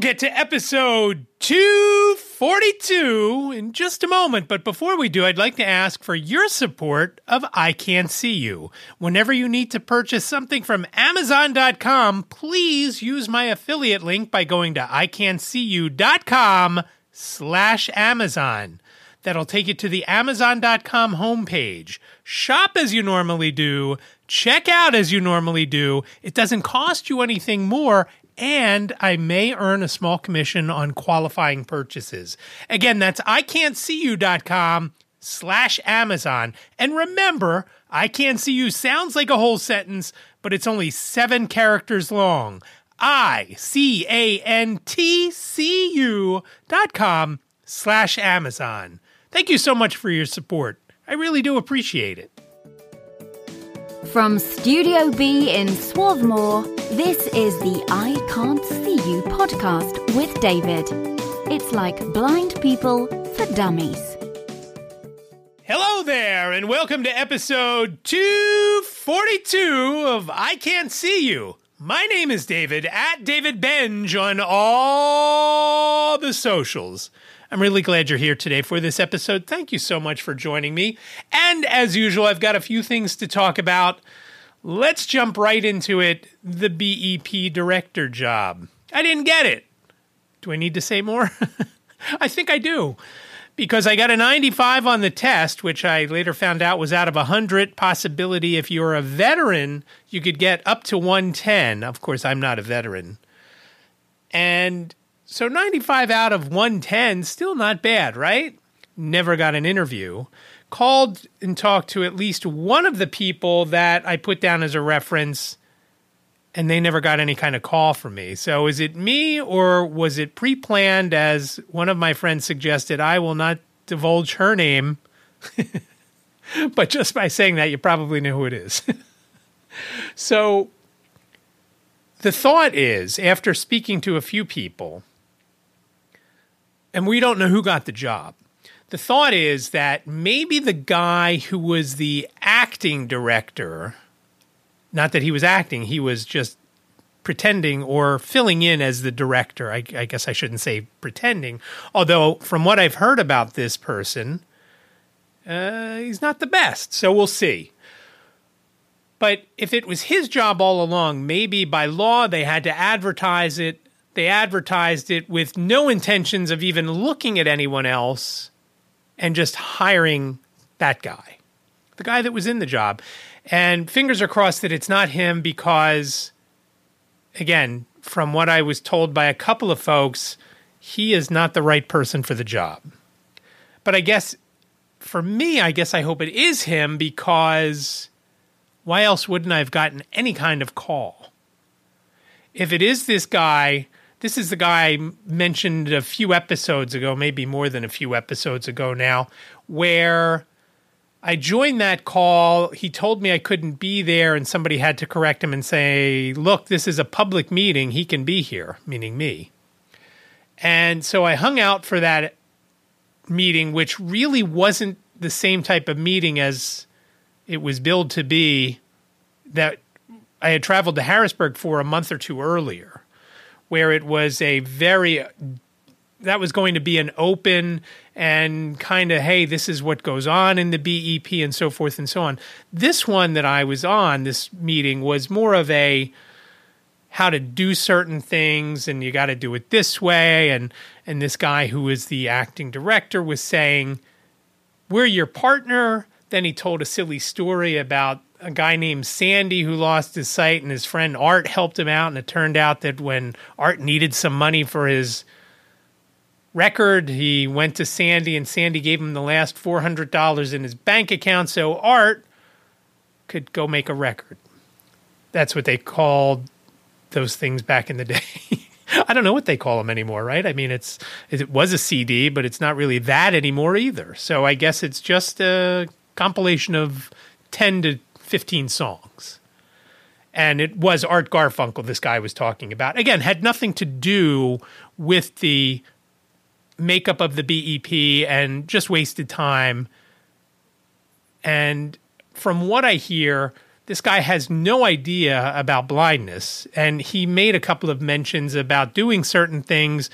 get to episode 242 in just a moment, but before we do, I'd like to ask for your support of I Can't See You. Whenever you need to purchase something from Amazon.com, please use my affiliate link by going to ican'tseeyou.com slash Amazon. That'll take you to the Amazon.com homepage. Shop as you normally do, check out as you normally do. It doesn't cost you anything more, and I may earn a small commission on qualifying purchases. Again, that's ican'tseeyou.com slash Amazon. And remember, I Can't See You sounds like a whole sentence, but it's only seven characters long. I C A N T C U dot com slash Amazon. Thank you so much for your support. I really do appreciate it. From Studio B in Swarthmore, this is the I Can't See You podcast with David. It's like blind people for dummies. Hello there, and welcome to episode 242 of I Can't See You. My name is David, at David Benj on all the socials. I'm really glad you're here today for this episode. Thank you so much for joining me. And as usual, I've got a few things to talk about. Let's jump right into it the BEP director job. I didn't get it. Do I need to say more? I think I do. Because I got a 95 on the test, which I later found out was out of 100. Possibility if you're a veteran, you could get up to 110. Of course, I'm not a veteran. And so 95 out of 110, still not bad, right? Never got an interview. Called and talked to at least one of the people that I put down as a reference, and they never got any kind of call from me. So is it me or was it pre planned as one of my friends suggested? I will not divulge her name. but just by saying that, you probably know who it is. so the thought is after speaking to a few people, and we don't know who got the job. The thought is that maybe the guy who was the acting director, not that he was acting, he was just pretending or filling in as the director. I, I guess I shouldn't say pretending, although from what I've heard about this person, uh, he's not the best. So we'll see. But if it was his job all along, maybe by law they had to advertise it they advertised it with no intentions of even looking at anyone else and just hiring that guy, the guy that was in the job. And fingers are crossed that it's not him because, again, from what I was told by a couple of folks, he is not the right person for the job. But I guess for me, I guess I hope it is him because why else wouldn't I have gotten any kind of call? If it is this guy, this is the guy I mentioned a few episodes ago, maybe more than a few episodes ago now, where I joined that call. He told me I couldn't be there, and somebody had to correct him and say, Look, this is a public meeting. He can be here, meaning me. And so I hung out for that meeting, which really wasn't the same type of meeting as it was billed to be that I had traveled to Harrisburg for a month or two earlier where it was a very that was going to be an open and kind of hey this is what goes on in the BEP and so forth and so on. This one that I was on this meeting was more of a how to do certain things and you got to do it this way and and this guy who was the acting director was saying we're your partner then he told a silly story about a guy named Sandy who lost his sight, and his friend Art helped him out. And it turned out that when Art needed some money for his record, he went to Sandy, and Sandy gave him the last $400 in his bank account so Art could go make a record. That's what they called those things back in the day. I don't know what they call them anymore, right? I mean, it's it was a CD, but it's not really that anymore either. So I guess it's just a compilation of 10 to 15 songs. And it was Art Garfunkel this guy was talking about. Again, had nothing to do with the makeup of the BEP and just wasted time. And from what I hear, this guy has no idea about blindness. And he made a couple of mentions about doing certain things.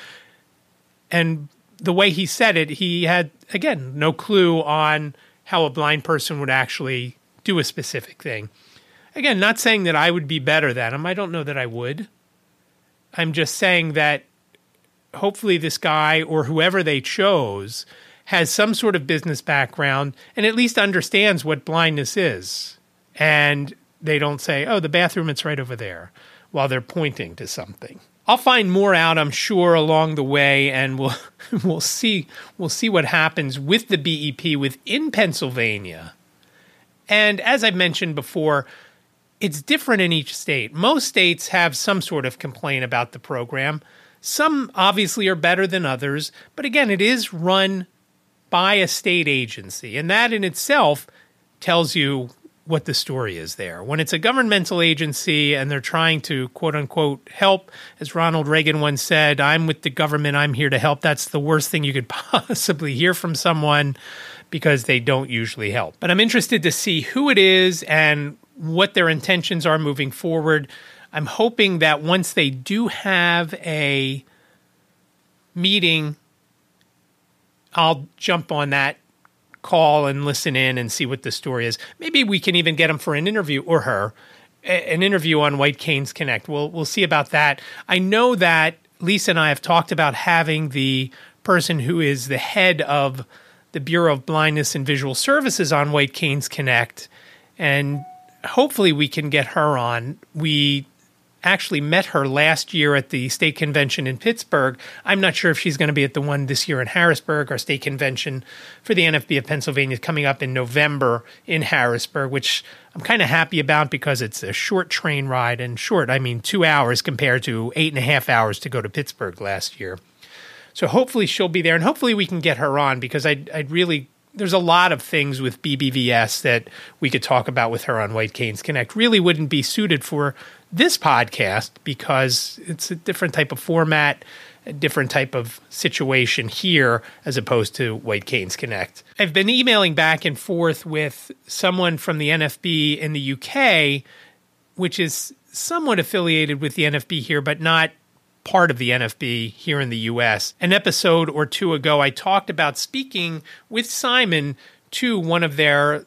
And the way he said it, he had, again, no clue on how a blind person would actually do a specific thing. Again, not saying that I would be better than him. I don't know that I would. I'm just saying that hopefully this guy or whoever they chose has some sort of business background and at least understands what blindness is. And they don't say, oh, the bathroom, it's right over there, while they're pointing to something. I'll find more out, I'm sure, along the way, and we'll we'll see we'll see what happens with the BEP within Pennsylvania. And as I've mentioned before, it's different in each state. Most states have some sort of complaint about the program. Some obviously are better than others, but again, it is run by a state agency, and that in itself tells you what the story is there. When it's a governmental agency and they're trying to quote unquote help, as Ronald Reagan once said, I'm with the government, I'm here to help, that's the worst thing you could possibly hear from someone because they don't usually help. But I'm interested to see who it is and what their intentions are moving forward. I'm hoping that once they do have a meeting, I'll jump on that call and listen in and see what the story is. Maybe we can even get him for an interview or her, an interview on White Canes Connect. We'll we'll see about that. I know that Lisa and I have talked about having the person who is the head of the Bureau of Blindness and Visual Services on White Canes Connect, and hopefully we can get her on. We actually met her last year at the state convention in Pittsburgh. I'm not sure if she's going to be at the one this year in Harrisburg. Our state convention for the NFB of Pennsylvania is coming up in November in Harrisburg, which I'm kind of happy about because it's a short train ride. And short, I mean two hours compared to eight and a half hours to go to Pittsburgh last year. So hopefully she'll be there, and hopefully we can get her on because I'd, I'd really there's a lot of things with BBVS that we could talk about with her on White Canes Connect. Really wouldn't be suited for this podcast because it's a different type of format, a different type of situation here as opposed to White Canes Connect. I've been emailing back and forth with someone from the NFB in the UK, which is somewhat affiliated with the NFB here, but not part of the NFB here in the US. An episode or two ago, I talked about speaking with Simon to one of their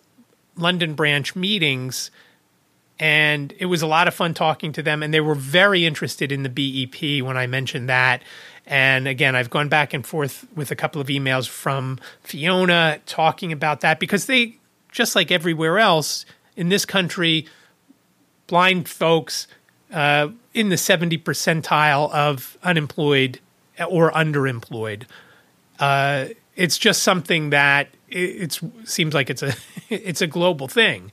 London branch meetings and it was a lot of fun talking to them and they were very interested in the BEP when I mentioned that and again I've gone back and forth with a couple of emails from Fiona talking about that because they just like everywhere else in this country blind folks uh, in the 70 percentile of unemployed or underemployed. Uh, it's just something that it seems like it's a it's a global thing.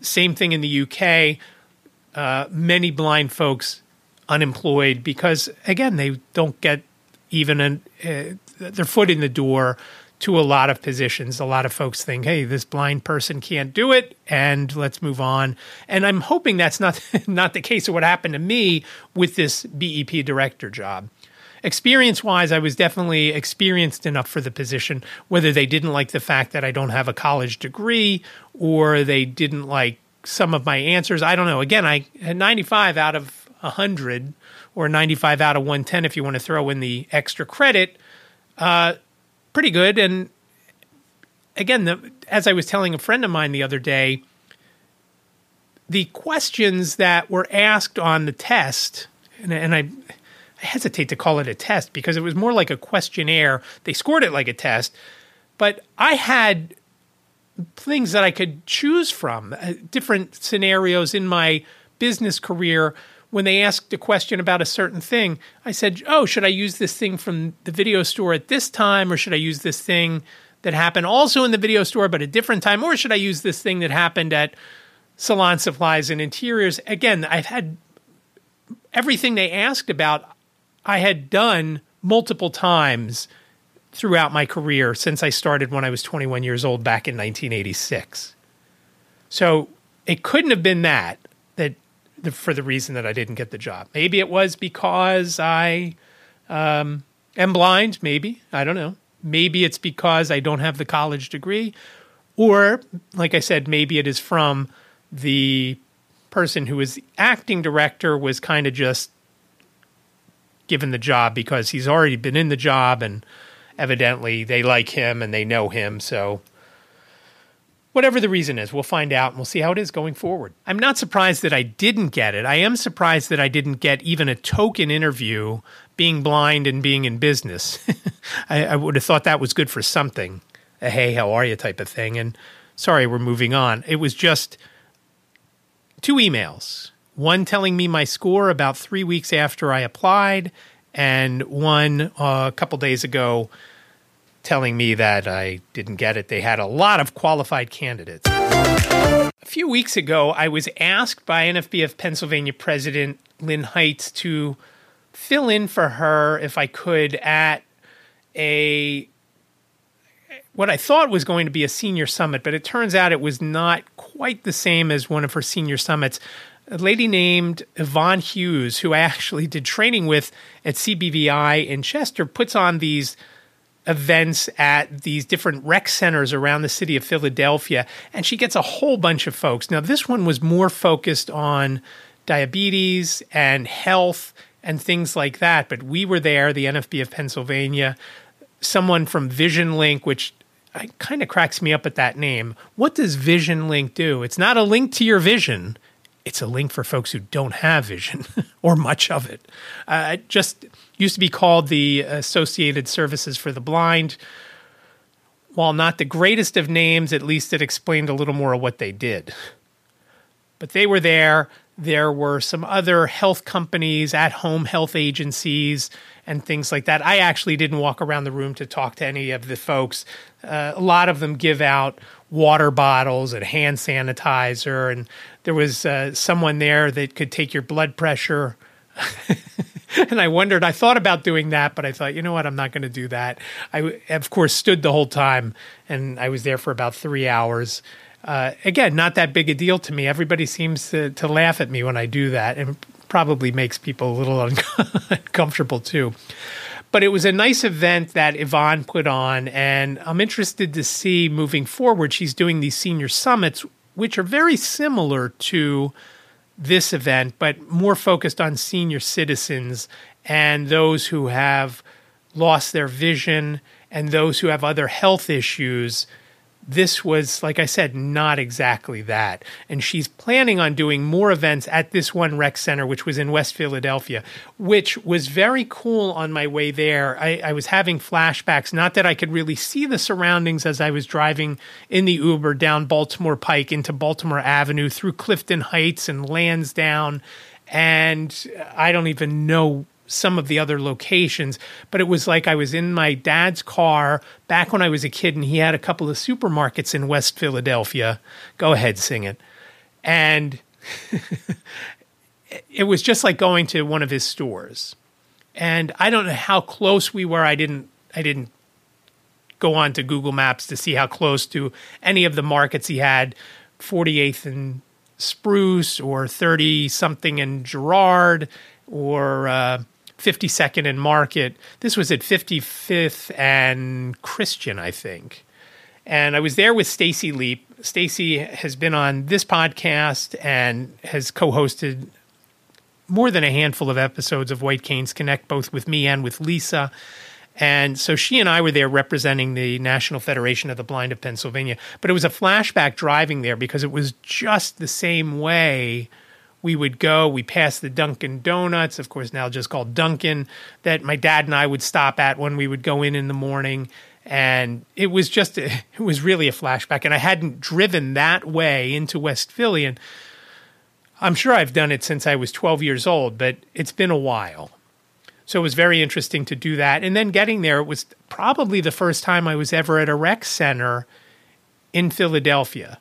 Same thing in the UK. Uh, many blind folks unemployed because, again, they don't get even an, uh, their foot in the door to a lot of positions. A lot of folks think, "Hey, this blind person can't do it," and let's move on. And I'm hoping that's not not the case of what happened to me with this BEP director job experience wise, I was definitely experienced enough for the position, whether they didn't like the fact that I don't have a college degree or they didn't like some of my answers. I don't know. Again, I had 95 out of 100 or 95 out of 110 if you want to throw in the extra credit. Uh, pretty good. And again, the, as I was telling a friend of mine the other day, the questions that were asked on the test, and, and I I hesitate to call it a test because it was more like a questionnaire. They scored it like a test, but I had things that I could choose from, uh, different scenarios in my business career. When they asked a question about a certain thing, I said, Oh, should I use this thing from the video store at this time, or should I use this thing that happened also in the video store but a different time, or should I use this thing that happened at salon supplies and interiors? Again, I've had everything they asked about I had done multiple times throughout my career since I started when I was 21 years old back in 1986. So it couldn't have been that for the reason that I didn't get the job. Maybe it was because I um, am blind. Maybe I don't know. Maybe it's because I don't have the college degree, or like I said, maybe it is from the person who is the acting director was kind of just given the job because he's already been in the job and evidently they like him and they know him. So, whatever the reason is, we'll find out and we'll see how it is going forward. I'm not surprised that I didn't get it. I am surprised that I didn't get even a token interview being blind and being in business. I, I, would have thought that was good for something, a hey, how are you type of thing. And sorry, we're moving on. It was just two emails one telling me my score about three weeks after I applied, and one uh, a couple days ago telling me that I didn't get it. They had a lot of qualified candidates. A few weeks ago, I was asked by NFBF Pennsylvania President Lynn Heitz to fill in for her if I could at a what I thought was going to be a senior summit, but it turns out it was not quite the same as one of her senior summits a lady named Yvonne Hughes, who I actually did training with at CBVI in Chester, puts on these events at these different rec centers around the city of Philadelphia. And she gets a whole bunch of folks. Now, this one was more focused on diabetes and health and things like that. But we were there, the NFB of Pennsylvania, someone from Vision Link, which kind of cracks me up at that name. What does Vision Link do? It's not a link to your vision it's a link for folks who don't have vision or much of it. Uh, it just used to be called the Associated Services for the Blind. While not the greatest of names, at least it explained a little more of what they did. But they were there. There were some other health companies, at home health agencies, and things like that. I actually didn't walk around the room to talk to any of the folks. Uh, a lot of them give out water bottles and hand sanitizer, and there was uh, someone there that could take your blood pressure. and I wondered, I thought about doing that, but I thought, you know what, I'm not going to do that. I, of course, stood the whole time, and I was there for about three hours. Uh, again, not that big a deal to me. Everybody seems to, to laugh at me when I do that, and probably makes people a little un- uncomfortable too. But it was a nice event that Yvonne put on, and I'm interested to see moving forward. She's doing these senior summits, which are very similar to this event, but more focused on senior citizens and those who have lost their vision and those who have other health issues this was, like I said, not exactly that. And she's planning on doing more events at this one rec center, which was in West Philadelphia, which was very cool on my way there. I, I, was having flashbacks, not that I could really see the surroundings as I was driving in the Uber down Baltimore Pike into Baltimore Avenue through Clifton Heights and Lansdowne. And I don't even know some of the other locations, but it was like I was in my dad's car back when I was a kid and he had a couple of supermarkets in West Philadelphia. Go ahead, sing it. And it was just like going to one of his stores. And I don't know how close we were. I didn't I didn't go on to Google Maps to see how close to any of the markets he had, 48th and Spruce or 30 something in Girard or uh, 52nd and Market. This was at 55th and Christian, I think. And I was there with Stacy Leap. Stacy has been on this podcast and has co-hosted more than a handful of episodes of White Canes Connect, both with me and with Lisa. And so she and I were there representing the National Federation of the Blind of Pennsylvania. But it was a flashback driving there because it was just the same way we would go. We passed the Dunkin' Donuts, of course, now just called Dunkin', that my dad and I would stop at when we would go in in the morning. And it was just, a, it was really a flashback. And I hadn't driven that way into West Philly. And I'm sure I've done it since I was 12 years old, but it's been a while. So it was very interesting to do that. And then getting there, it was probably the first time I was ever at a rec center in Philadelphia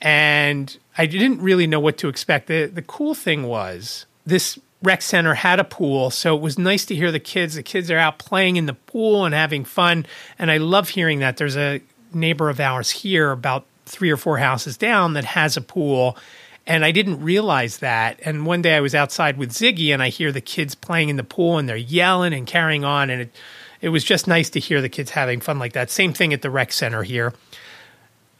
and I didn't really know what to expect. The the cool thing was this rec center had a pool, so it was nice to hear the kids. The kids are out playing in the pool and having fun, and I love hearing that. There's a neighbor of ours here, about three or four houses down, that has a pool. And I didn't realize that. And one day I was outside with Ziggy and I hear the kids playing in the pool and they're yelling and carrying on. And it, it was just nice to hear the kids having fun like that. Same thing at the rec center here.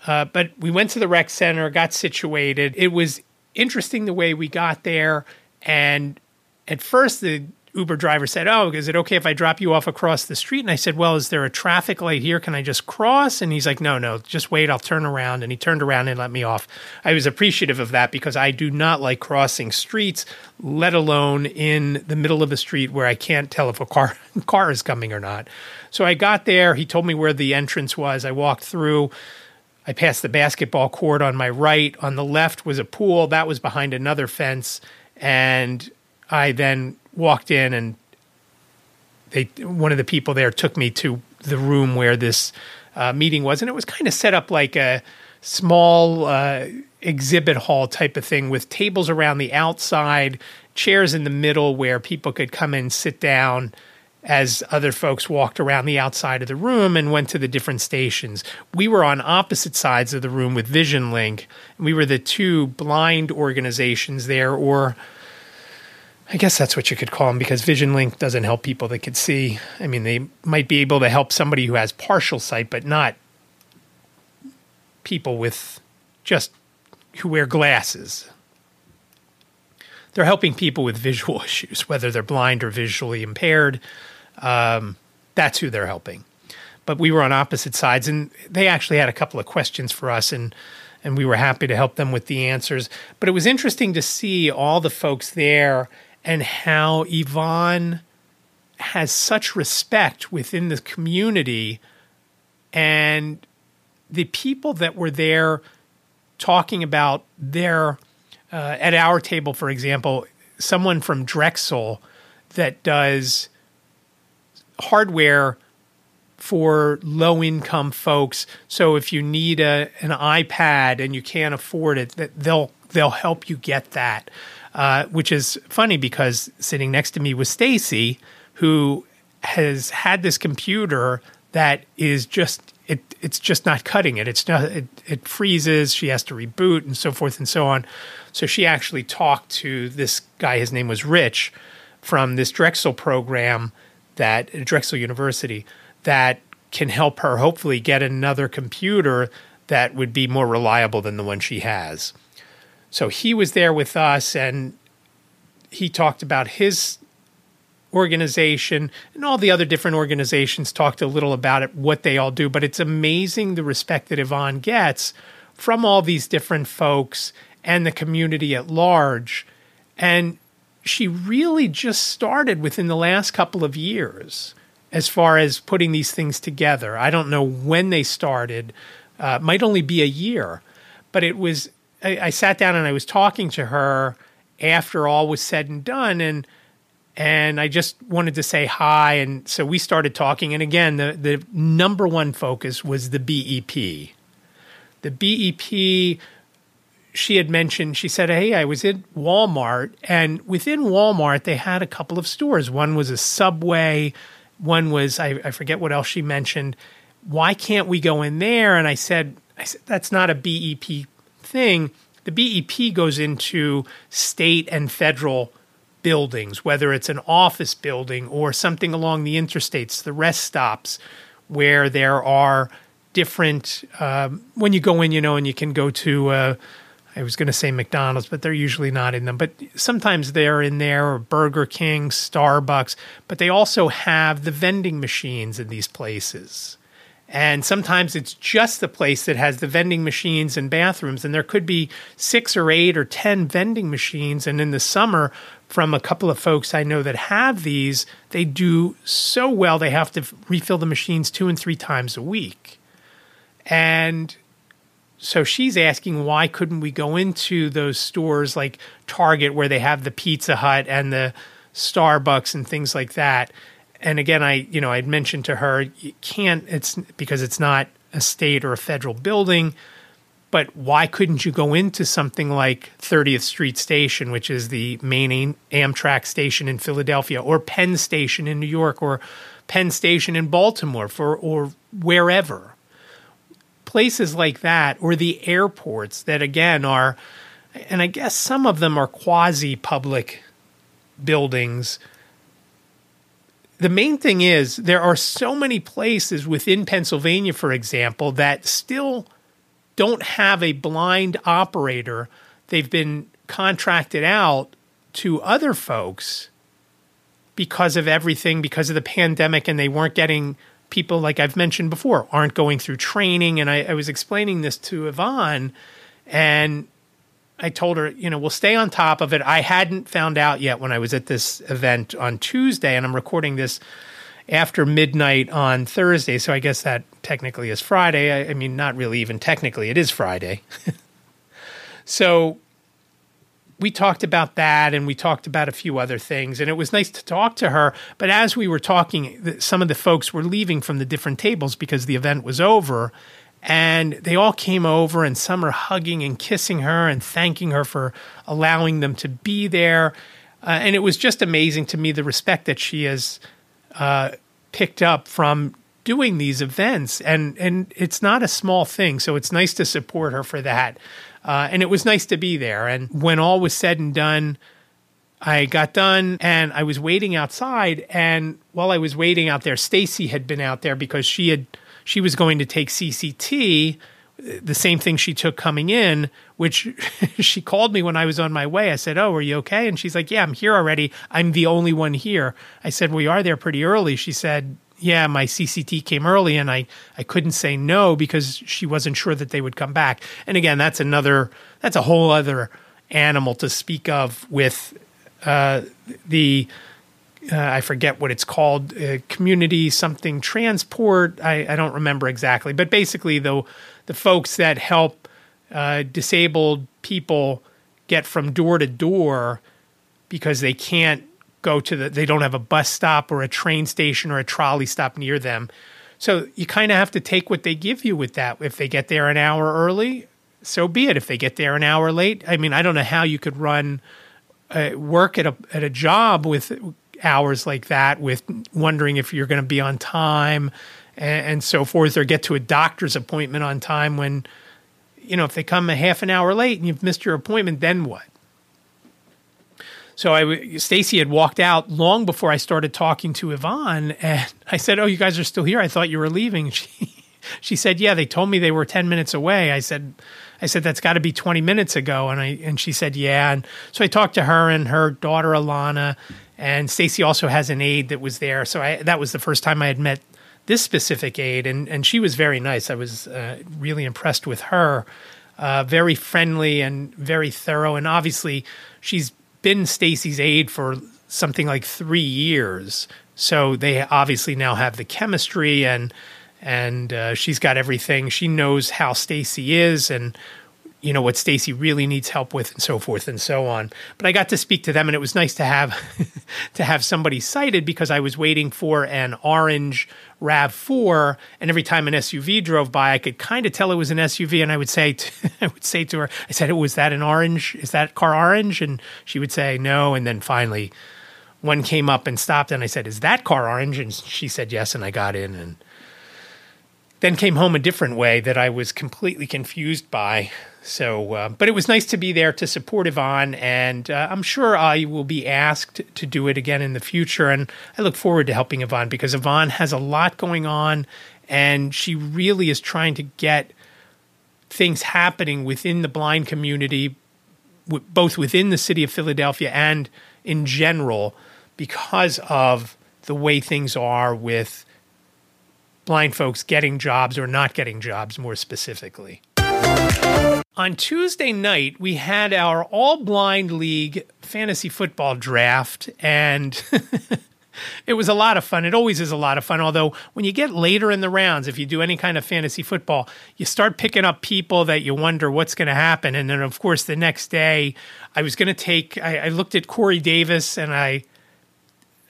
Uh, but we went to the rec center, got situated. It was interesting the way we got there. And at first, the Uber driver said, Oh, is it okay if I drop you off across the street? And I said, Well, is there a traffic light here? Can I just cross? And he's like, No, no, just wait. I'll turn around. And he turned around and let me off. I was appreciative of that because I do not like crossing streets, let alone in the middle of a street where I can't tell if a car, car is coming or not. So I got there. He told me where the entrance was. I walked through. I passed the basketball court on my right. On the left was a pool. That was behind another fence. And I then walked in and they one of the people there took me to the room where this uh, meeting was, and it was kind of set up like a small uh, exhibit hall type of thing with tables around the outside, chairs in the middle where people could come and sit down as other folks walked around the outside of the room and went to the different stations. We were on opposite sides of the room with Vision Link. We were the two blind organizations there, or I guess that's what you could call them because Vision Link doesn't help people that could see. I mean, they might be able to help somebody who has partial sight, but not people with just who wear glasses. They're helping people with visual issues, whether they're blind or visually impaired. Um, that's who they're helping. But we were on opposite sides, and they actually had a couple of questions for us, and and we were happy to help them with the answers. But it was interesting to see all the folks there and how Yvonne has such respect within the community and the people that were there talking about their uh, at our table for example someone from drexel that does hardware for low income folks so if you need a, an ipad and you can't afford it they'll they'll help you get that uh, which is funny because sitting next to me was Stacy, who has had this computer that is just it it's just not cutting it. It's not it, it freezes. She has to reboot and so forth and so on. So she actually talked to this guy. His name was Rich from this Drexel program that at Drexel University that can help her hopefully get another computer that would be more reliable than the one she has. So he was there with us and he talked about his organization and all the other different organizations talked a little about it, what they all do. But it's amazing the respect that Yvonne gets from all these different folks and the community at large. And she really just started within the last couple of years as far as putting these things together. I don't know when they started, uh, might only be a year, but it was I, I sat down and I was talking to her after all was said and done, and and I just wanted to say hi, and so we started talking. And again, the the number one focus was the BEP. The BEP she had mentioned, she said, Hey, I was in Walmart, and within Walmart, they had a couple of stores. One was a Subway, one was, I, I, forget what else she mentioned. Why can't we go in there? And I said, I said, That's not a BEP thing, the BEP goes into state and federal buildings, whether it's an office building or something along the interstates, the rest stops, where there are different. Um, when you go in, you know, and you can go to. Uh, I was going to say McDonald's, but they're usually not in them. But sometimes they're in there, or Burger King, Starbucks. But they also have the vending machines in these places. And sometimes it's just the place that has the vending machines and bathrooms. And there could be six or eight or 10 vending machines. And in the summer, from a couple of folks I know that have these, they do so well, they have to refill the machines two and three times a week. And so she's asking, why couldn't we go into those stores like Target where they have the Pizza Hut and the Starbucks and things like that? and again, I you know I'd mentioned to her you can't it's because it's not a state or a federal building. But why couldn't you go into something like 30th Street Station, which is the main Amtrak station in Philadelphia, or Penn Station in New York, or Penn Station in Baltimore, for or wherever? Places like that, or the airports that again are, and I guess some of them are quasi public buildings the main thing is there are so many places within Pennsylvania, for example, that still don't have a blind operator. They've been contracted out to other folks because of everything, because of the pandemic, and they weren't getting people, like I've mentioned before, aren't going through training. And I, I was explaining this to Yvonne, and I told her, you know, we'll stay on top of it. I hadn't found out yet when I was at this event on Tuesday, and I'm recording this after midnight on Thursday. So I guess that technically is Friday. I, I mean, not really even technically, it is Friday. so we talked about that and we talked about a few other things and it was nice to talk to her. But as we were talking some of the folks were leaving from the different tables because the event was over and they all came over and some are hugging and kissing her and thanking her for allowing them to be there. Uh, and it was just amazing to me the respect that she has uh, picked up from doing these events. And and it's not a small thing so it's nice to support her for that uh, and it was nice to be there. And when all was said and done, I got done and I was waiting outside. And while I was waiting out there, Stacy had been out there because she had she was going to take CCT, the same thing she took coming in. Which she called me when I was on my way. I said, "Oh, are you okay?" And she's like, "Yeah, I'm here already. I'm the only one here." I said, "We are there pretty early." She said, yeah, my CCT came early and I, I couldn't say no because she wasn't sure that they would come back. And again, that's another, that's a whole other animal to speak of with uh, the, uh, I forget what it's called, uh, community something transport. I, I, don't remember exactly, but basically, the, the folks that help uh, disabled people get from door to door because they can't go to the they don't have a bus stop or a train station or a trolley stop near them. So you kind of have to take what they give you with that. If they get there an hour early, so be it. If they get there an hour late, I mean, I don't know how you could run uh, work at a at a job with hours like that, with wondering if you're going to be on time and, and so forth, or get to a doctor's appointment on time when, you know, if they come a half an hour late and you've missed your appointment, then what? So I, Stacy had walked out long before I started talking to Yvonne, and I said, "Oh, you guys are still here? I thought you were leaving." She, she said, "Yeah, they told me they were ten minutes away." I said, "I said that's got to be twenty minutes ago," and I and she said, "Yeah." And so I talked to her and her daughter Alana, and Stacy also has an aide that was there. So I, that was the first time I had met this specific aide, and and she was very nice. I was uh, really impressed with her. Uh, very friendly and very thorough, and obviously she's been Stacy's aide for something like three years. So they obviously now have the chemistry and and uh, she's got everything. She knows how Stacy is and you know what Stacy really needs help with and so forth and so on. But I got to speak to them and it was nice to have to have somebody sighted because I was waiting for an orange RAV4 and every time an SUV drove by I could kind of tell it was an SUV and I would say to, I would say to her I said oh, was that an orange is that car orange and she would say no and then finally one came up and stopped and I said is that car orange and she said yes and I got in and then came home a different way that I was completely confused by. So, uh, but it was nice to be there to support Yvonne, and uh, I'm sure I will be asked to do it again in the future. And I look forward to helping Yvonne because Yvonne has a lot going on, and she really is trying to get things happening within the blind community, w- both within the city of Philadelphia and in general, because of the way things are with blind folks getting jobs or not getting jobs, more specifically. On Tuesday night, we had our All Blind League fantasy football draft, and it was a lot of fun. It always is a lot of fun. Although, when you get later in the rounds, if you do any kind of fantasy football, you start picking up people that you wonder what's going to happen. And then, of course, the next day, I was going to take, I, I looked at Corey Davis, and I,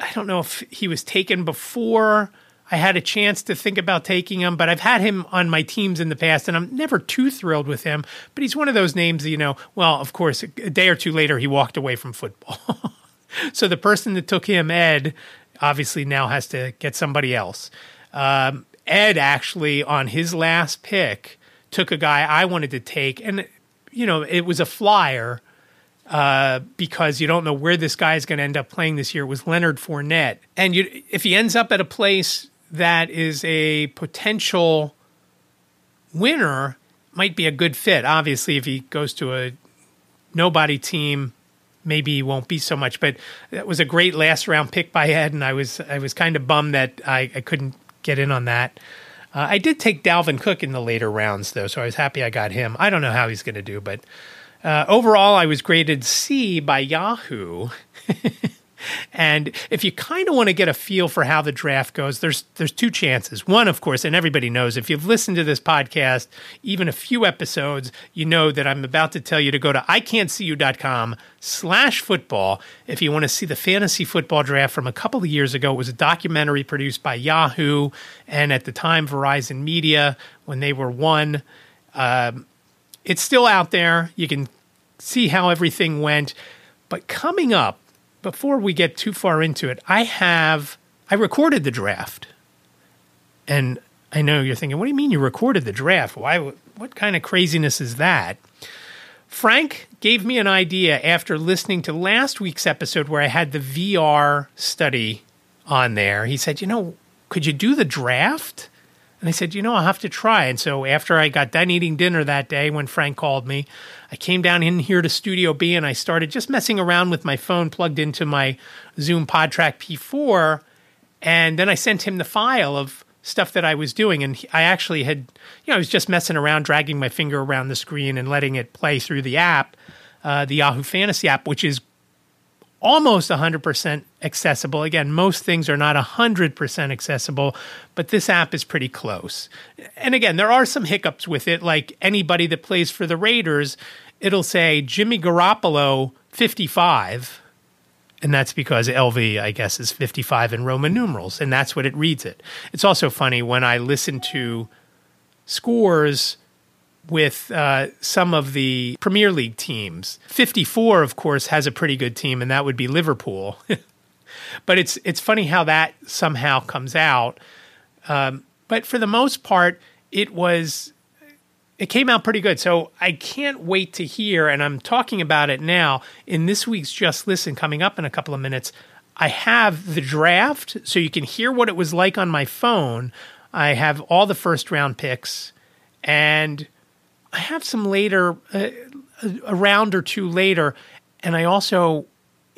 I don't know if he was taken before I had a chance to think about taking him, but I've had him on my teams in the past, and I'm never too thrilled with him. But he's one of those names, you know. Well, of course, a day or two later, he walked away from football. so the person that took him, Ed, obviously now has to get somebody else. Um, Ed actually, on his last pick, took a guy I wanted to take, and you know, it was a flyer. Uh, because you don't know where this guy is going to end up playing this year. It was Leonard Fournette, and you, if he ends up at a place that is a potential winner might be a good fit. Obviously, if he goes to a nobody team, maybe he won't be so much. But that was a great last round pick by Ed, and I was I was kind of bummed that I, I couldn't get in on that. Uh, I did take Dalvin Cook in the later rounds though, so I was happy I got him. I don't know how he's going to do, but uh, overall, I was graded C by Yahoo. And if you kind of want to get a feel for how the draft goes, there's there's two chances. One, of course, and everybody knows if you've listened to this podcast even a few episodes, you know that I'm about to tell you to go to ican'tseeyou.com slash football if you want to see the fantasy football draft from a couple of years ago. It was a documentary produced by Yahoo and at the time Verizon Media when they were one. Um, it's still out there. You can see how everything went. But coming up, before we get too far into it, I have I recorded the draft, and I know you're thinking, what do you mean you recorded the draft? Why? What kind of craziness is that? Frank gave me an idea after listening to last week's episode where I had the VR study on there. He said, you know, could you do the draft? And I said, you know, I'll have to try. And so after I got done eating dinner that day when Frank called me, I came down in here to Studio B and I started just messing around with my phone plugged into my Zoom PodTrak P4. And then I sent him the file of stuff that I was doing. And I actually had, you know, I was just messing around, dragging my finger around the screen and letting it play through the app, uh, the Yahoo Fantasy app, which is almost 100% accessible. Again, most things are not 100% accessible, but this app is pretty close. And again, there are some hiccups with it, like anybody that plays for the Raiders, it'll say Jimmy Garoppolo 55. And that's because LV, I guess, is 55 in Roman numerals, and that's what it reads it. It's also funny when I listen to scores with uh, some of the Premier League teams. 54, of course, has a pretty good team, and that would be Liverpool. but it's it's funny how that somehow comes out. Um, but for the most part, it was it came out pretty good. So I can't wait to hear, and I'm talking about it now in this week's Just Listen coming up in a couple of minutes. I have the draft, so you can hear what it was like on my phone. I have all the first round picks, and I have some later, uh, a round or two later, and I also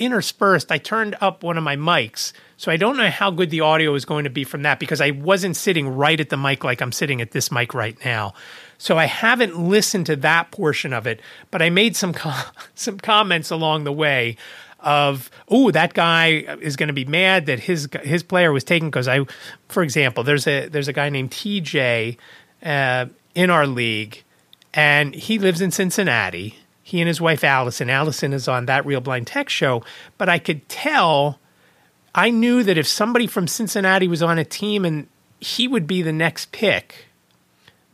interspersed, I turned up one of my mics. So I don't know how good the audio is going to be from that because I wasn't sitting right at the mic like I'm sitting at this mic right now. So I haven't listened to that portion of it, but I made some com- some comments along the way of oh that guy is going to be mad that his his player was taken because I for example there's a there's a guy named TJ uh, in our league and he lives in Cincinnati. He and his wife Allison. Allison is on that Real Blind Tech show, but I could tell. I knew that if somebody from Cincinnati was on a team and he would be the next pick,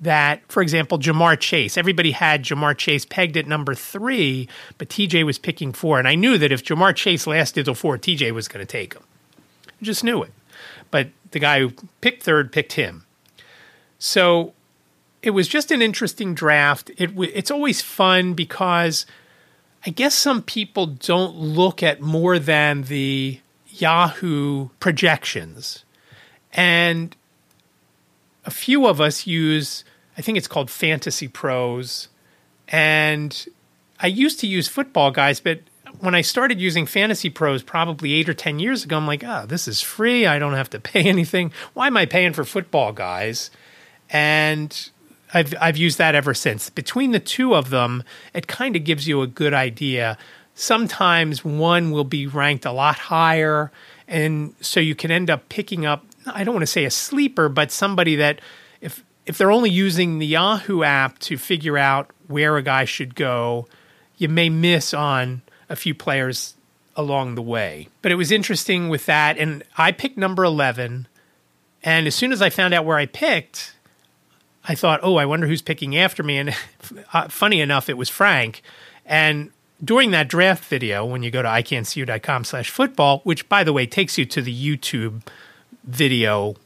that, for example, Ja'Marr Chase, everybody had Ja'Marr Chase pegged at number three, but TJ was picking four. And I knew that if Ja'Marr Chase lasted till four, TJ was going to take him. I just knew it. But the guy who picked third picked him. So it was just an interesting draft. It it's always fun because I guess some people don't look at more than the Yahoo projections. And a few of us use I think it's called Fantasy Pros and I used to use football guys, but when I started using Fantasy Pros probably eight or 10 years ago, I'm like, oh, this is free. I don't have to pay anything. Why am I paying for football guys? And I've I've used that ever since. Between the two of them, it kind of gives you a good idea. Sometimes one will be ranked a lot higher, and so you can end up picking up. I don't want to say a sleeper, but somebody that if if they're only using the Yahoo app to figure out where a guy should go, you may miss on a few players along the way. But it was interesting with that, and I picked number eleven. And as soon as I found out where I picked, I thought, oh, I wonder who's picking after me. And uh, funny enough, it was Frank. And during that draft video, when you go to ican'tseeyou.com slash football, which by the way takes you to the YouTube video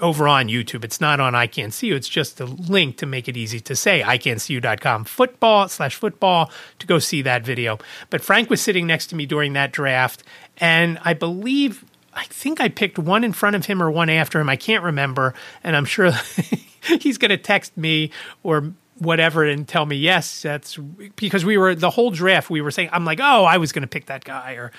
over on YouTube. It's not on I Can't See You. It's just a link to make it easy to say ican'tseeyou.com football slash football to go see that video. But Frank was sitting next to me during that draft, and I believe I think I picked one in front of him or one after him. I can't remember, and I'm sure he's going to text me or whatever and tell me yes that's because we were the whole draft we were saying i'm like oh i was going to pick that guy or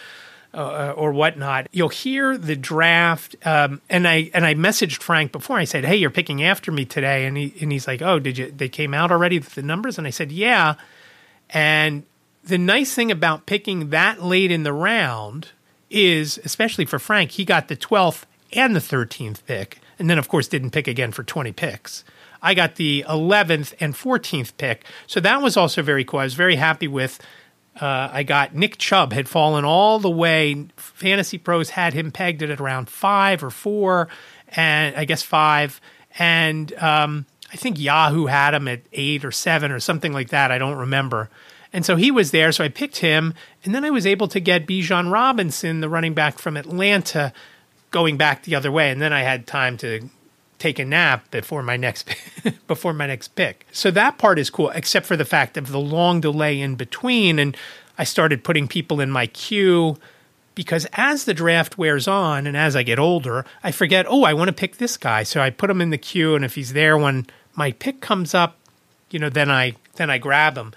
uh, or whatnot. You'll hear the draft um, and i and i messaged frank before. I said hey you're picking after me today. And he and he's like oh did you they came out already the numbers? And i said yeah. And the nice thing about picking that late in the round is especially for frank he got the 12th and the 13th pick and then of course didn't pick again for 20 picks I got the 11th and 14th pick. So that was also very cool. I was very happy with. Uh, I got Nick Chubb had fallen all the way. Fantasy Pros had him pegged at around five or four, and I guess five. And um, I think Yahoo had him at eight or seven or something like that. I don't remember. And so he was there. So I picked him. And then I was able to get Bijan Robinson, the running back from Atlanta, going back the other way. And then I had time to take a nap before my next before my next pick. So that part is cool, except for the fact of the long delay in between. And I started putting people in my queue because as the draft wears on and as I get older, I forget, oh, I want to pick this guy. So I put him in the queue, and if he's there when my pick comes up, you know, then I then I grab him.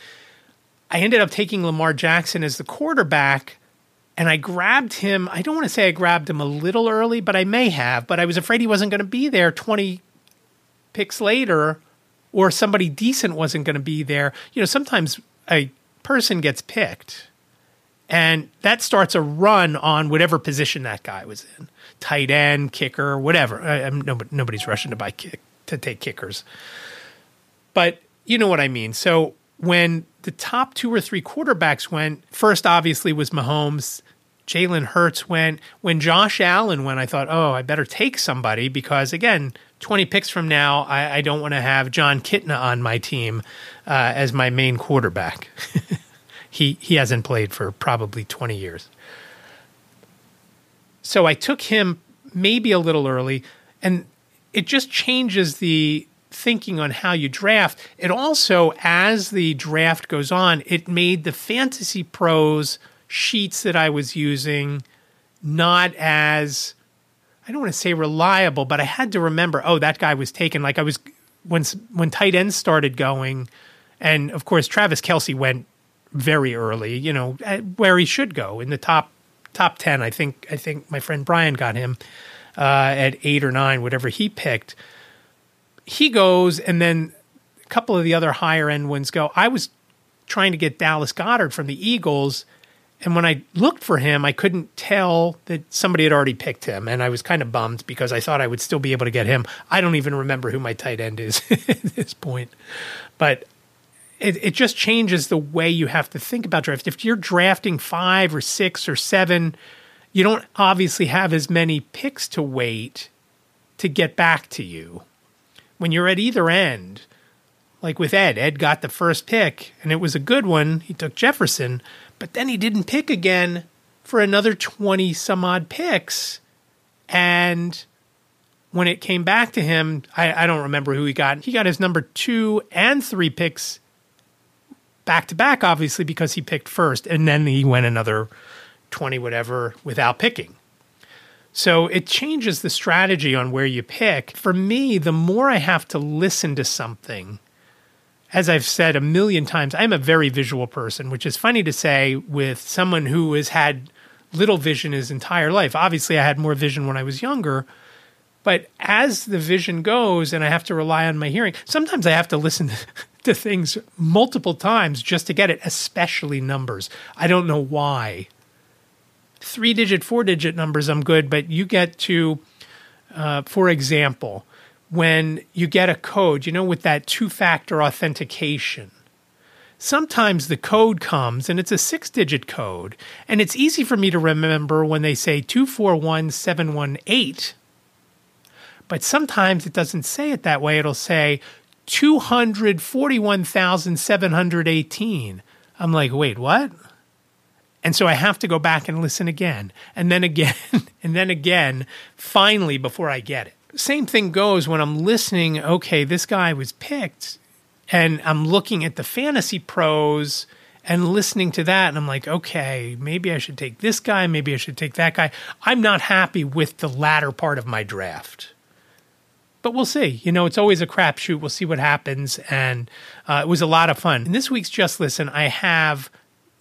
I ended up taking Lamar Jackson as the quarterback and I grabbed him. I don't want to say I grabbed him a little early, but I may have. But I was afraid he wasn't going to be there 20 picks later, or somebody decent wasn't going to be there. You know, sometimes a person gets picked, and that starts a run on whatever position that guy was in tight end, kicker, whatever. I, nobody, nobody's rushing to buy kick to take kickers, but you know what I mean. So when the top two or three quarterbacks went, first obviously was Mahomes. Jalen Hurts went. When Josh Allen went, I thought, oh, I better take somebody because, again, 20 picks from now, I, I don't want to have Jon Kitna on my team uh, as my main quarterback. he, he hasn't played for probably 20 years. So I took him maybe a little early, and it just changes the thinking on how you draft. It also, as the draft goes on, it made the Fantasy Pros sheets that I was using not as I don't want to say reliable, but I had to remember, oh, that guy was taken. Like I was when when tight ends started going, and of course Travis Kelce went very early, you know, where he should go in the top top ten. I think I think my friend Brian got him uh, at eight or nine, whatever he picked he goes, and then a couple of the other higher end ones go. I was trying to get Dallas Goedert from the Eagles. And when I looked for him, I couldn't tell that somebody had already picked him. And I was kind of bummed because I thought I would still be able to get him. I don't even remember who my tight end is at this point. But it, it just changes the way you have to think about draft. If you're drafting five or six or seven, you don't obviously have as many picks to wait to get back to you when you're at either end, like with Ed, Ed got the first pick and it was a good one. He took Jefferson, but then he didn't pick again for another 20 some odd picks. And when it came back to him, I, I, don't remember who he got. He got his number two and three picks back to back, obviously, because he picked first. And then he went another 20 whatever without picking. So it changes the strategy on where you pick. For me, the more I have to listen to something, as I've said a million times, I'm a very visual person, which is funny to say with someone who has had little vision his entire life. Obviously, I had more vision when I was younger. But as the vision goes and I have to rely on my hearing, sometimes I have to listen to things multiple times just to get it, especially numbers. I don't know why three digit, four digit numbers, I'm good. But you get to, uh, for example, when you get a code, you know, with that two factor authentication, sometimes the code comes and it's a six digit code. And it's easy for me to remember when they say 241718. But sometimes it doesn't say it that way. It'll say 241,718. I'm like, wait, what? And so I have to go back and listen again, and then again, and then again, finally, before I get it. Same thing goes when I'm listening, okay, this guy was picked, and I'm looking at the fantasy pros and listening to that, and I'm like, okay, maybe I should take this guy, maybe I should take that guy. I'm not happy with the latter part of my draft. but we'll see. You know, it's always a crapshoot. We'll see what happens. And uh, it was a lot of fun. In this week's Just Listen, I have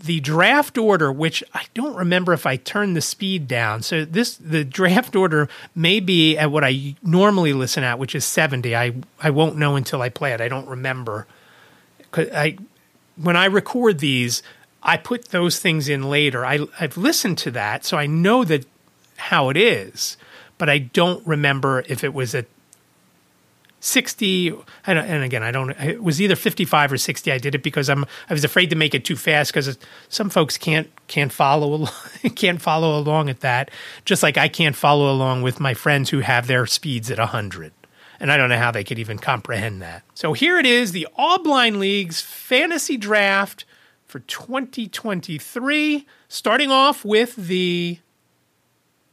the draft order, which I don't remember if I turned the speed down. So this the draft order may be at what I normally listen at, which is 70. I I won't know until I play it. I don't remember. I when I record these, I put those things in later. I I've listened to that, so I know that how it is, but I don't remember if it was at 60 and again i don't it was either 55 or 60 i did it because i'm i was afraid to make it too fast because some folks can't can't follow can't follow along at that. Just like i can't follow along with my friends who have their speeds at 100 and i don't know how they could even comprehend that. So here it is the all blind leagues fantasy draft for 2023 starting off with the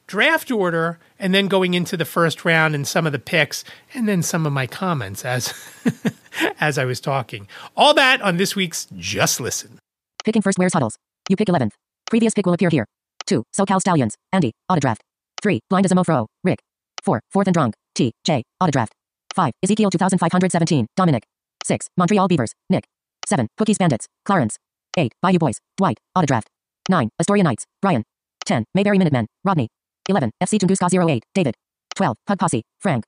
draft order and then going into the first round and some of the picks and then some of my comments as as I was talking. All that on this week's Just Listen. Picking first where's huddles. You pick 11th. Previous pick will appear here. 2. SoCal Stallions. Andy. Autodraft. 3. Blind as a mofro. Rick. 4. Fourth and drunk. T. J. Autodraft. 5. Ezekiel 2517. Dominic. 6. Montreal Beavers. Nick. 7. Cookies Bandits. Clarence. 8. Bayou Boys. Dwight. Autodraft. 9. Astoria Knights. Brian. 10. Mayberry Minutemen. Rodney. 11. FC Tunguska 08. David. 12. Pug Posse. Frank.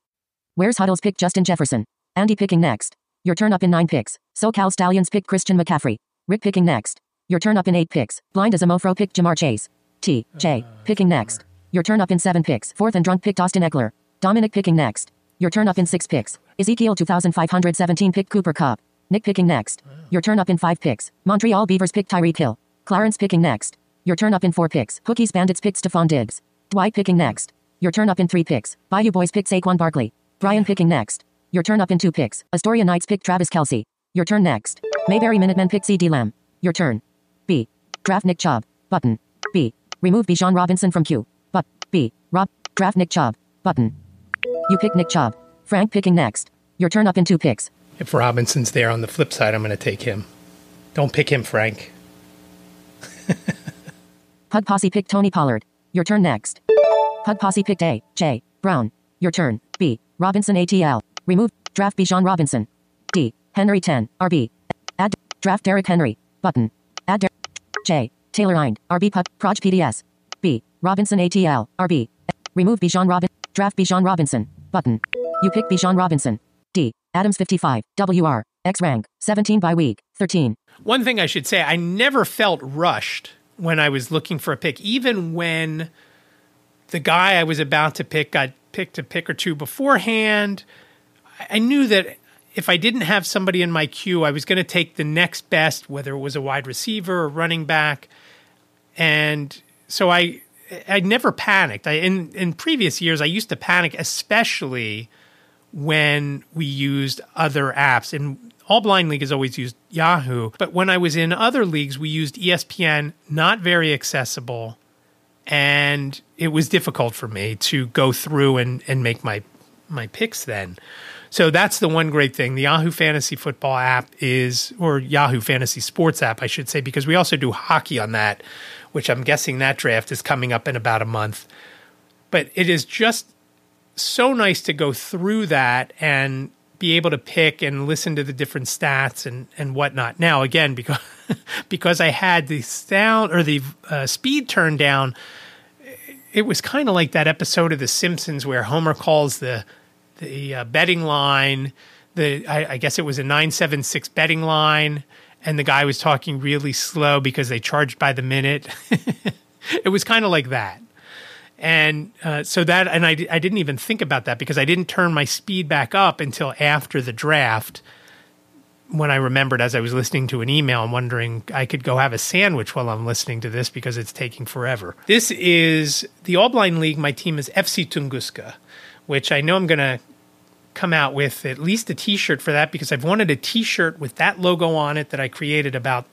Where's Huddles pick Justin Jefferson. Andy picking next. Your turn up in 9 picks. SoCal Stallions pick Christian McCaffrey. Rick picking next. Your turn up in 8 picks. Blind as a mofro pick Ja'Marr Chase. T. J. Uh, picking uh, next. Your turn up in 7 picks. Fourth and drunk picked Austin Ekeler. Dominic picking next. Your turn up in 6 picks. Ezekiel 2517 pick Cooper Kupp. Nick picking next. Oh, Your turn up in 5 picks. Montreal Beavers pick Tyreek Hill. Clarence picking next. Your turn up in 4 picks. Hookie's Bandits pick Stefon Diggs. Dwight picking next. Your turn up in three picks. Bayou Boys pick Saquon Barkley. Brian picking next. Your turn up in two picks. Astoria Knights pick Travis Kelce. Your turn next. Mayberry Minutemen pick CeeDee Lamb. Your turn. B. Draft Nick Chubb. Button. B. Remove Bijan Robinson from queue. But. B. Rob. Draft Nick Chubb. Button. You pick Nick Chubb. Frank picking next. Your turn up in two picks. If Robinson's there on the flip side, I'm going to take him. Don't pick him, Frank. Pug Posse pick Tony Pollard. Your turn next. Pug Posse picked A. J. Brown. Your turn. B. Robinson ATL. Remove. Draft Bijan Robinson. D. Henry 10. RB. Add. Draft Derrick Henry. Button. Add. Der- J. Taylor Hind. RB Pug. Proj PDS. B. Robinson ATL. RB. Remove Bijan Robin. Draft Bijan Robinson. Button. You pick Bijan Robinson. D. Adams 55. WR. X rank. 17 by week. 13. One thing I should say, I never felt rushed when I was looking for a pick, even when the guy I was about to pick got picked a pick or two beforehand. I knew that if I didn't have somebody in my queue, I was going to take the next best, whether it was a wide receiver or running back. And so I I never panicked. I in in previous years I used to panic, especially when we used other apps. And all Blind League has always used Yahoo, but when I was in other leagues, we used ESPN, not very accessible, and it was difficult for me to go through and, and make my my picks then. So that's the one great thing. The Yahoo Fantasy Football app is, or Yahoo Fantasy Sports app, I should say, because we also do hockey on that, which I'm guessing that draft is coming up in about a month. But it is just so nice to go through that and be able to pick and listen to the different stats and, and whatnot. Now, again, because because I had the sound or the uh, speed turned down, it was kind of like that episode of The Simpsons where Homer calls the the uh, betting line. The I, I guess it was a nine seven six betting line, and the guy was talking really slow because they charged by the minute. it was kind of like that and uh, so that and I, I didn't even think about that because i didn't turn my speed back up until after the draft when i remembered as i was listening to an email and wondering i could go have a sandwich while i'm listening to this because it's taking forever. This is the all blind league. My team is fc tunguska which i know i'm going to come out with at least a t-shirt for that because i've wanted a t-shirt with that logo on it that i created about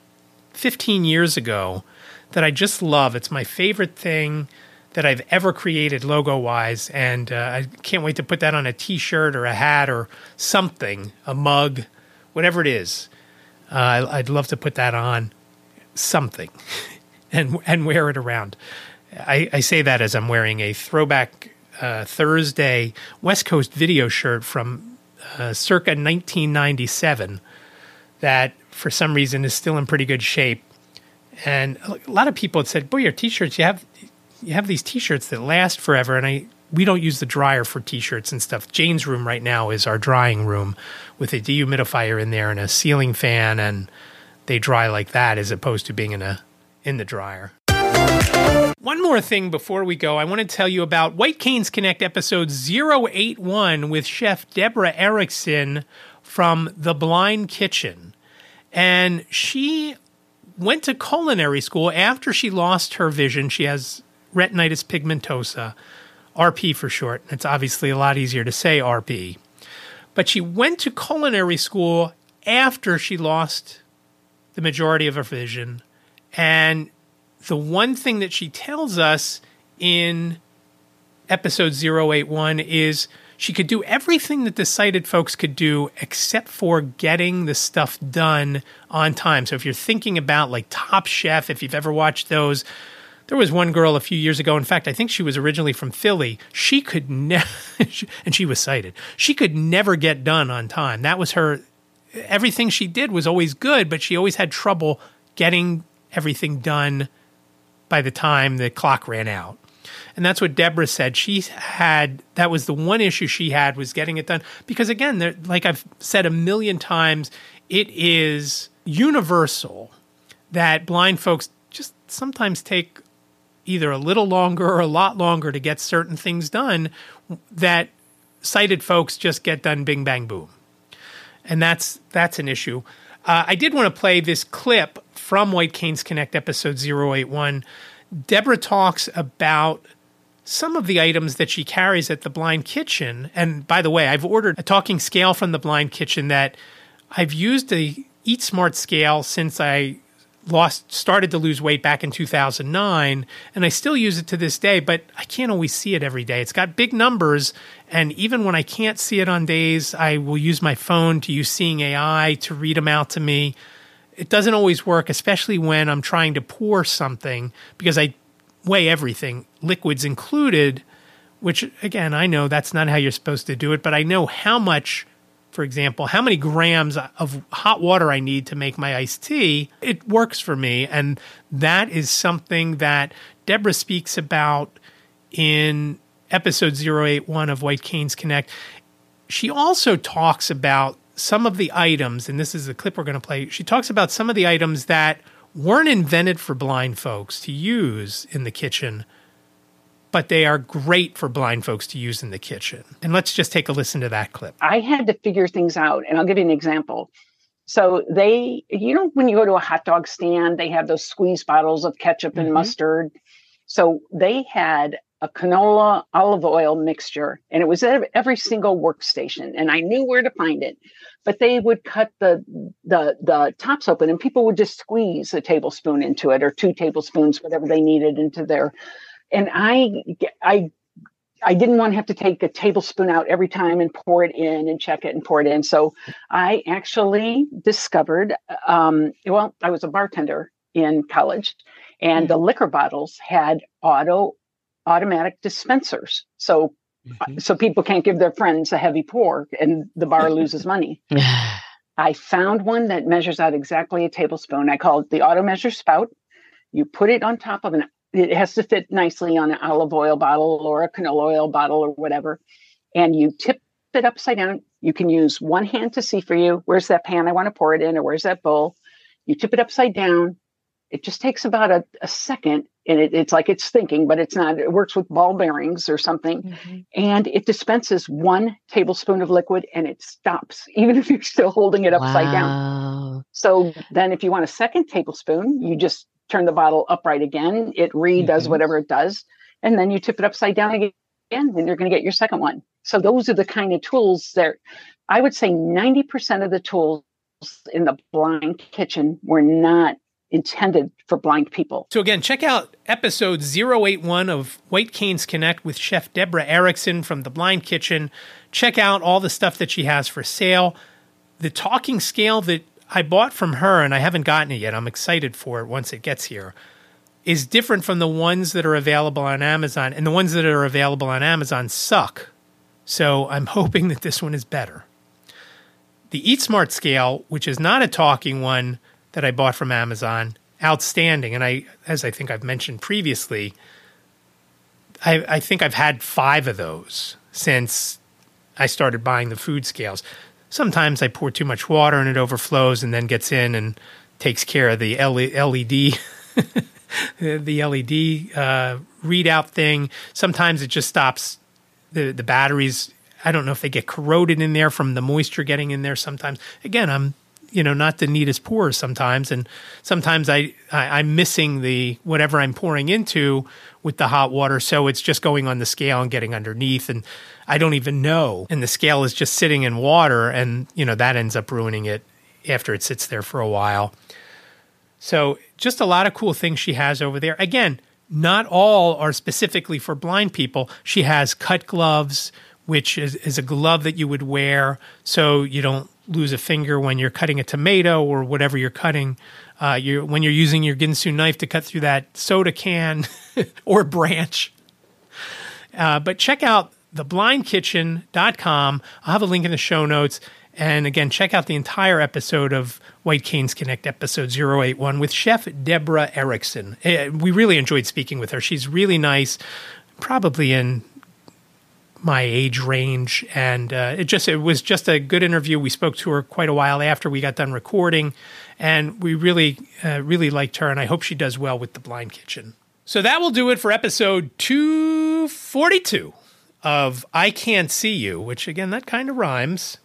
15 years ago that i just love. It's my favorite thing that I've ever created logo wise. And uh, I can't wait to put that on a t shirt or a hat or something, a mug, whatever it is. Uh, I'd love to put that on something and, and wear it around. I, I say that as I'm wearing a throwback uh, Thursday West Coast video shirt from uh, circa 1997 that for some reason is still in pretty good shape. And a lot of people had said, "Boy, your t-shirts you have you have these t-shirts that last forever." And I we don't use the dryer for t-shirts and stuff. Jane's room right now is our drying room with a dehumidifier in there and a ceiling fan and they dry like that as opposed to being in a in the dryer. One more thing before we go, I want to tell you about White Canes Connect episode 081 with chef Deborah Erickson from The Blind Kitchen. And she went to culinary school after she lost her vision. She has retinitis pigmentosa, RP for short. It's obviously a lot easier to say RP. But she went to culinary school after she lost the majority of her vision. And the one thing that she tells us in episode 081 is she could do everything that the sighted folks could do except for getting the stuff done on time. So if you're thinking about like Top Chef, if you've ever watched those, there was one girl a few years ago. In fact, I think she was originally from Philly. She could never, and she was sighted. She could never get done on time. That was her. Everything she did was always good, but she always had trouble getting everything done by the time the clock ran out. And that's what Deborah said. She had that was the one issue she had was getting it done because again, like I've said a million times, it is universal that blind folks just sometimes take either a little longer or a lot longer to get certain things done that sighted folks just get done bing bang boom. And that's that's an issue. Uh, I did want to play this clip from White Canes Connect episode 081. Deborah talks about some of the items that she carries at the Blind Kitchen. And by the way, I've ordered a talking scale from the Blind Kitchen that I've used the Eat Smart scale since I lost started to lose weight back in 2009 and I still use it to this day but I can't always see it every day. It's got big numbers and even when I can't see it on days I will use my phone to use seeing AI to read them out to me. It doesn't always work especially when I'm trying to pour something because I weigh everything, liquids included, which again, I know that's not how you're supposed to do it, but I know how much, for example, how many grams of hot water I need to make my iced tea. It works for me. And that is something that Deborah speaks about in episode 081 of White Canes Connect. She also talks about some of the items, and this is the clip we're going to play. She talks about some of the items that weren't invented for blind folks to use in the kitchen, but they are great for blind folks to use in the kitchen. And let's just take a listen to that clip. I had to figure things out, and I'll give you an example. So they, you know, when you go to a hot dog stand, they have those squeeze bottles of ketchup mm-hmm. and mustard. So they had a canola olive oil mixture, and it was at every single workstation, and I knew where to find it but they would cut the the the tops open and people would just squeeze a tablespoon into it or two tablespoons whatever they needed into there and i i I didn't want to have to take a tablespoon out every time and pour it in and check it and pour it in. So I actually discovered, um, well, I was a bartender in college, and mm-hmm. the liquor bottles had auto automatic dispensers. So Mm-hmm. So people can't give their friends a heavy pour and the bar loses money. I found one that measures out exactly a tablespoon. I call it the auto measure spout. You put it on top of an, it has to fit nicely on an olive oil bottle or a canola oil bottle or whatever. And you tip it upside down. You can use one hand to see for you. Where's that pan I want to pour it in, or where's that bowl? You tip it upside down. It just takes about a, a second and it, it's like it's thinking, but it's not. It works with ball bearings or something, mm-hmm. and it dispenses one tablespoon of liquid and it stops, even if you're still holding it upside wow. down. So then, if you want a second tablespoon, you just turn the bottle upright again. It redoes mm-hmm. whatever it does, and then you tip it upside down again, and you're going to get your second one. So those are the kind of tools that I would say 90% of the tools in the blind kitchen were not intended for blind people. So again, check out episode 081 of White Canes Connect with Chef Deborah Erickson from the Blind Kitchen. Check out all the stuff that she has for sale. The talking scale that I bought from her and I haven't gotten it yet. I'm excited for it once it gets here. is different from the ones that are available on Amazon, and the ones that are available on Amazon suck. So I'm hoping that this one is better. The Eat Smart scale, which is not a talking one that I bought from Amazon, outstanding. And I, as I think I've mentioned previously, I, I think I've had five of those since I started buying the food scales. Sometimes I pour too much water and it overflows and then gets in and takes care of the LED, the LED uh, readout thing. Sometimes it just stops the the batteries. I don't know if they get corroded in there from the moisture getting in there. Sometimes, again, I'm you know not the neatest pourer sometimes, and sometimes I, I I'm missing the whatever I'm pouring into with the hot water, so it's just going on the scale and getting underneath, and I don't even know, and the scale is just sitting in water, and you know that ends up ruining it after it sits there for a while. So just a lot of cool things she has over there. Again, not all are specifically for blind people. She has cut gloves, which is, is a glove that you would wear so you don't lose a finger when you're cutting a tomato or whatever you're cutting. Uh, you're, when you're using your Ginsu knife to cut through that soda can or branch. Uh, but check out theblindkitchen.com. I'll have a link in the show notes. And again, check out the entire episode of White Canes Connect, episode 081, with Chef Deborah Erickson. Eh, we really enjoyed speaking with her. She's really nice, probably in my age range and uh, it just it was just a good interview we spoke to her quite a while after we got done recording and we really uh, really liked her and i hope she does well with the blind kitchen so that will do it for episode 242 of i can't see you which again that kind of rhymes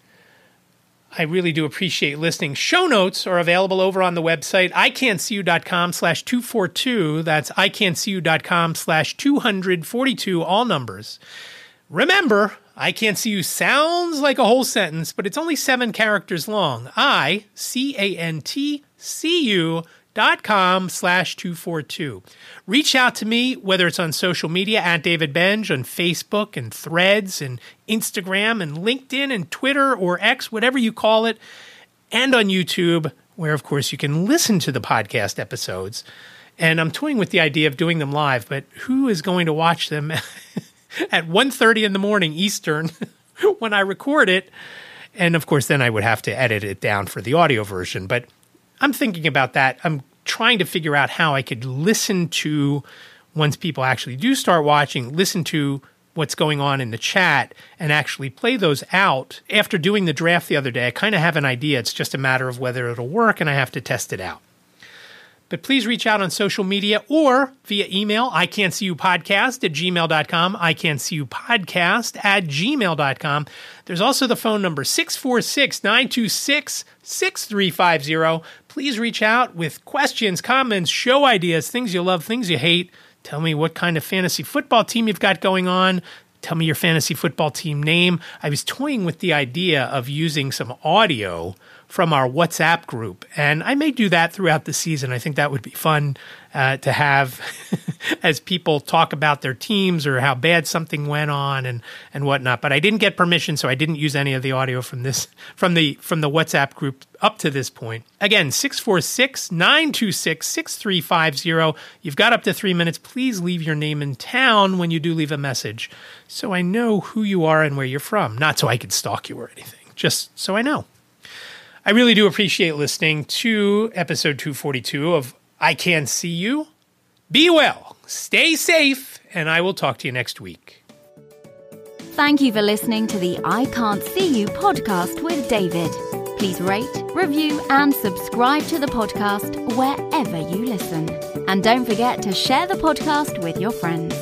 I really do appreciate listening. Show notes are available over on the website, ican'tseeyou.com slash 242. That's ican'tseeyou.com slash 242, all numbers. Remember, I Can't See You sounds like a whole sentence, but it's only seven characters long. I, C A N T C U dot com slash 242 reach out to me whether it's on social media at david benj on facebook and threads and instagram and linkedin and twitter or x whatever you call it and on youtube where of course you can listen to the podcast episodes. And i'm toying with the idea of doing them live but who is going to watch them at 1.30 in the morning eastern when i record it and of course then i would have to edit it down for the audio version but I'm thinking about that. I'm trying to figure out how I could listen to once people actually do start watching, listen to what's going on in the chat and actually play those out. After doing the draft the other day, I kind of have an idea. It's just a matter of whether it'll work and I have to test it out. But please reach out on social media or via email, I can't see you podcast at gmail.com, I can't see you podcast at gmail.com. There's also the phone number 646 926 6350. Please reach out with questions, comments, show ideas, things you love, things you hate. Tell me what kind of fantasy football team you've got going on. Tell me your fantasy football team name. I was toying with the idea of using some audio from our WhatsApp group. And I may do that throughout the season. I think that would be fun uh, to have as people talk about their teams or how bad something went on and, and whatnot. But I didn't get permission, so I didn't use any of the audio from this from the from the WhatsApp group up to this point. Again, 646-926-6350. You've got up to three minutes. Please leave your name and town when you do leave a message so I know who you are and where you're from. Not so I can stalk you or anything, just so I know. I really do appreciate listening to episode 242 of I Can See You. Be well, stay safe, and I will talk to you next week. Thank you for listening to the I Can't See You podcast with David. Please rate, review, and subscribe to the podcast wherever you listen. And don't forget to share the podcast with your friends.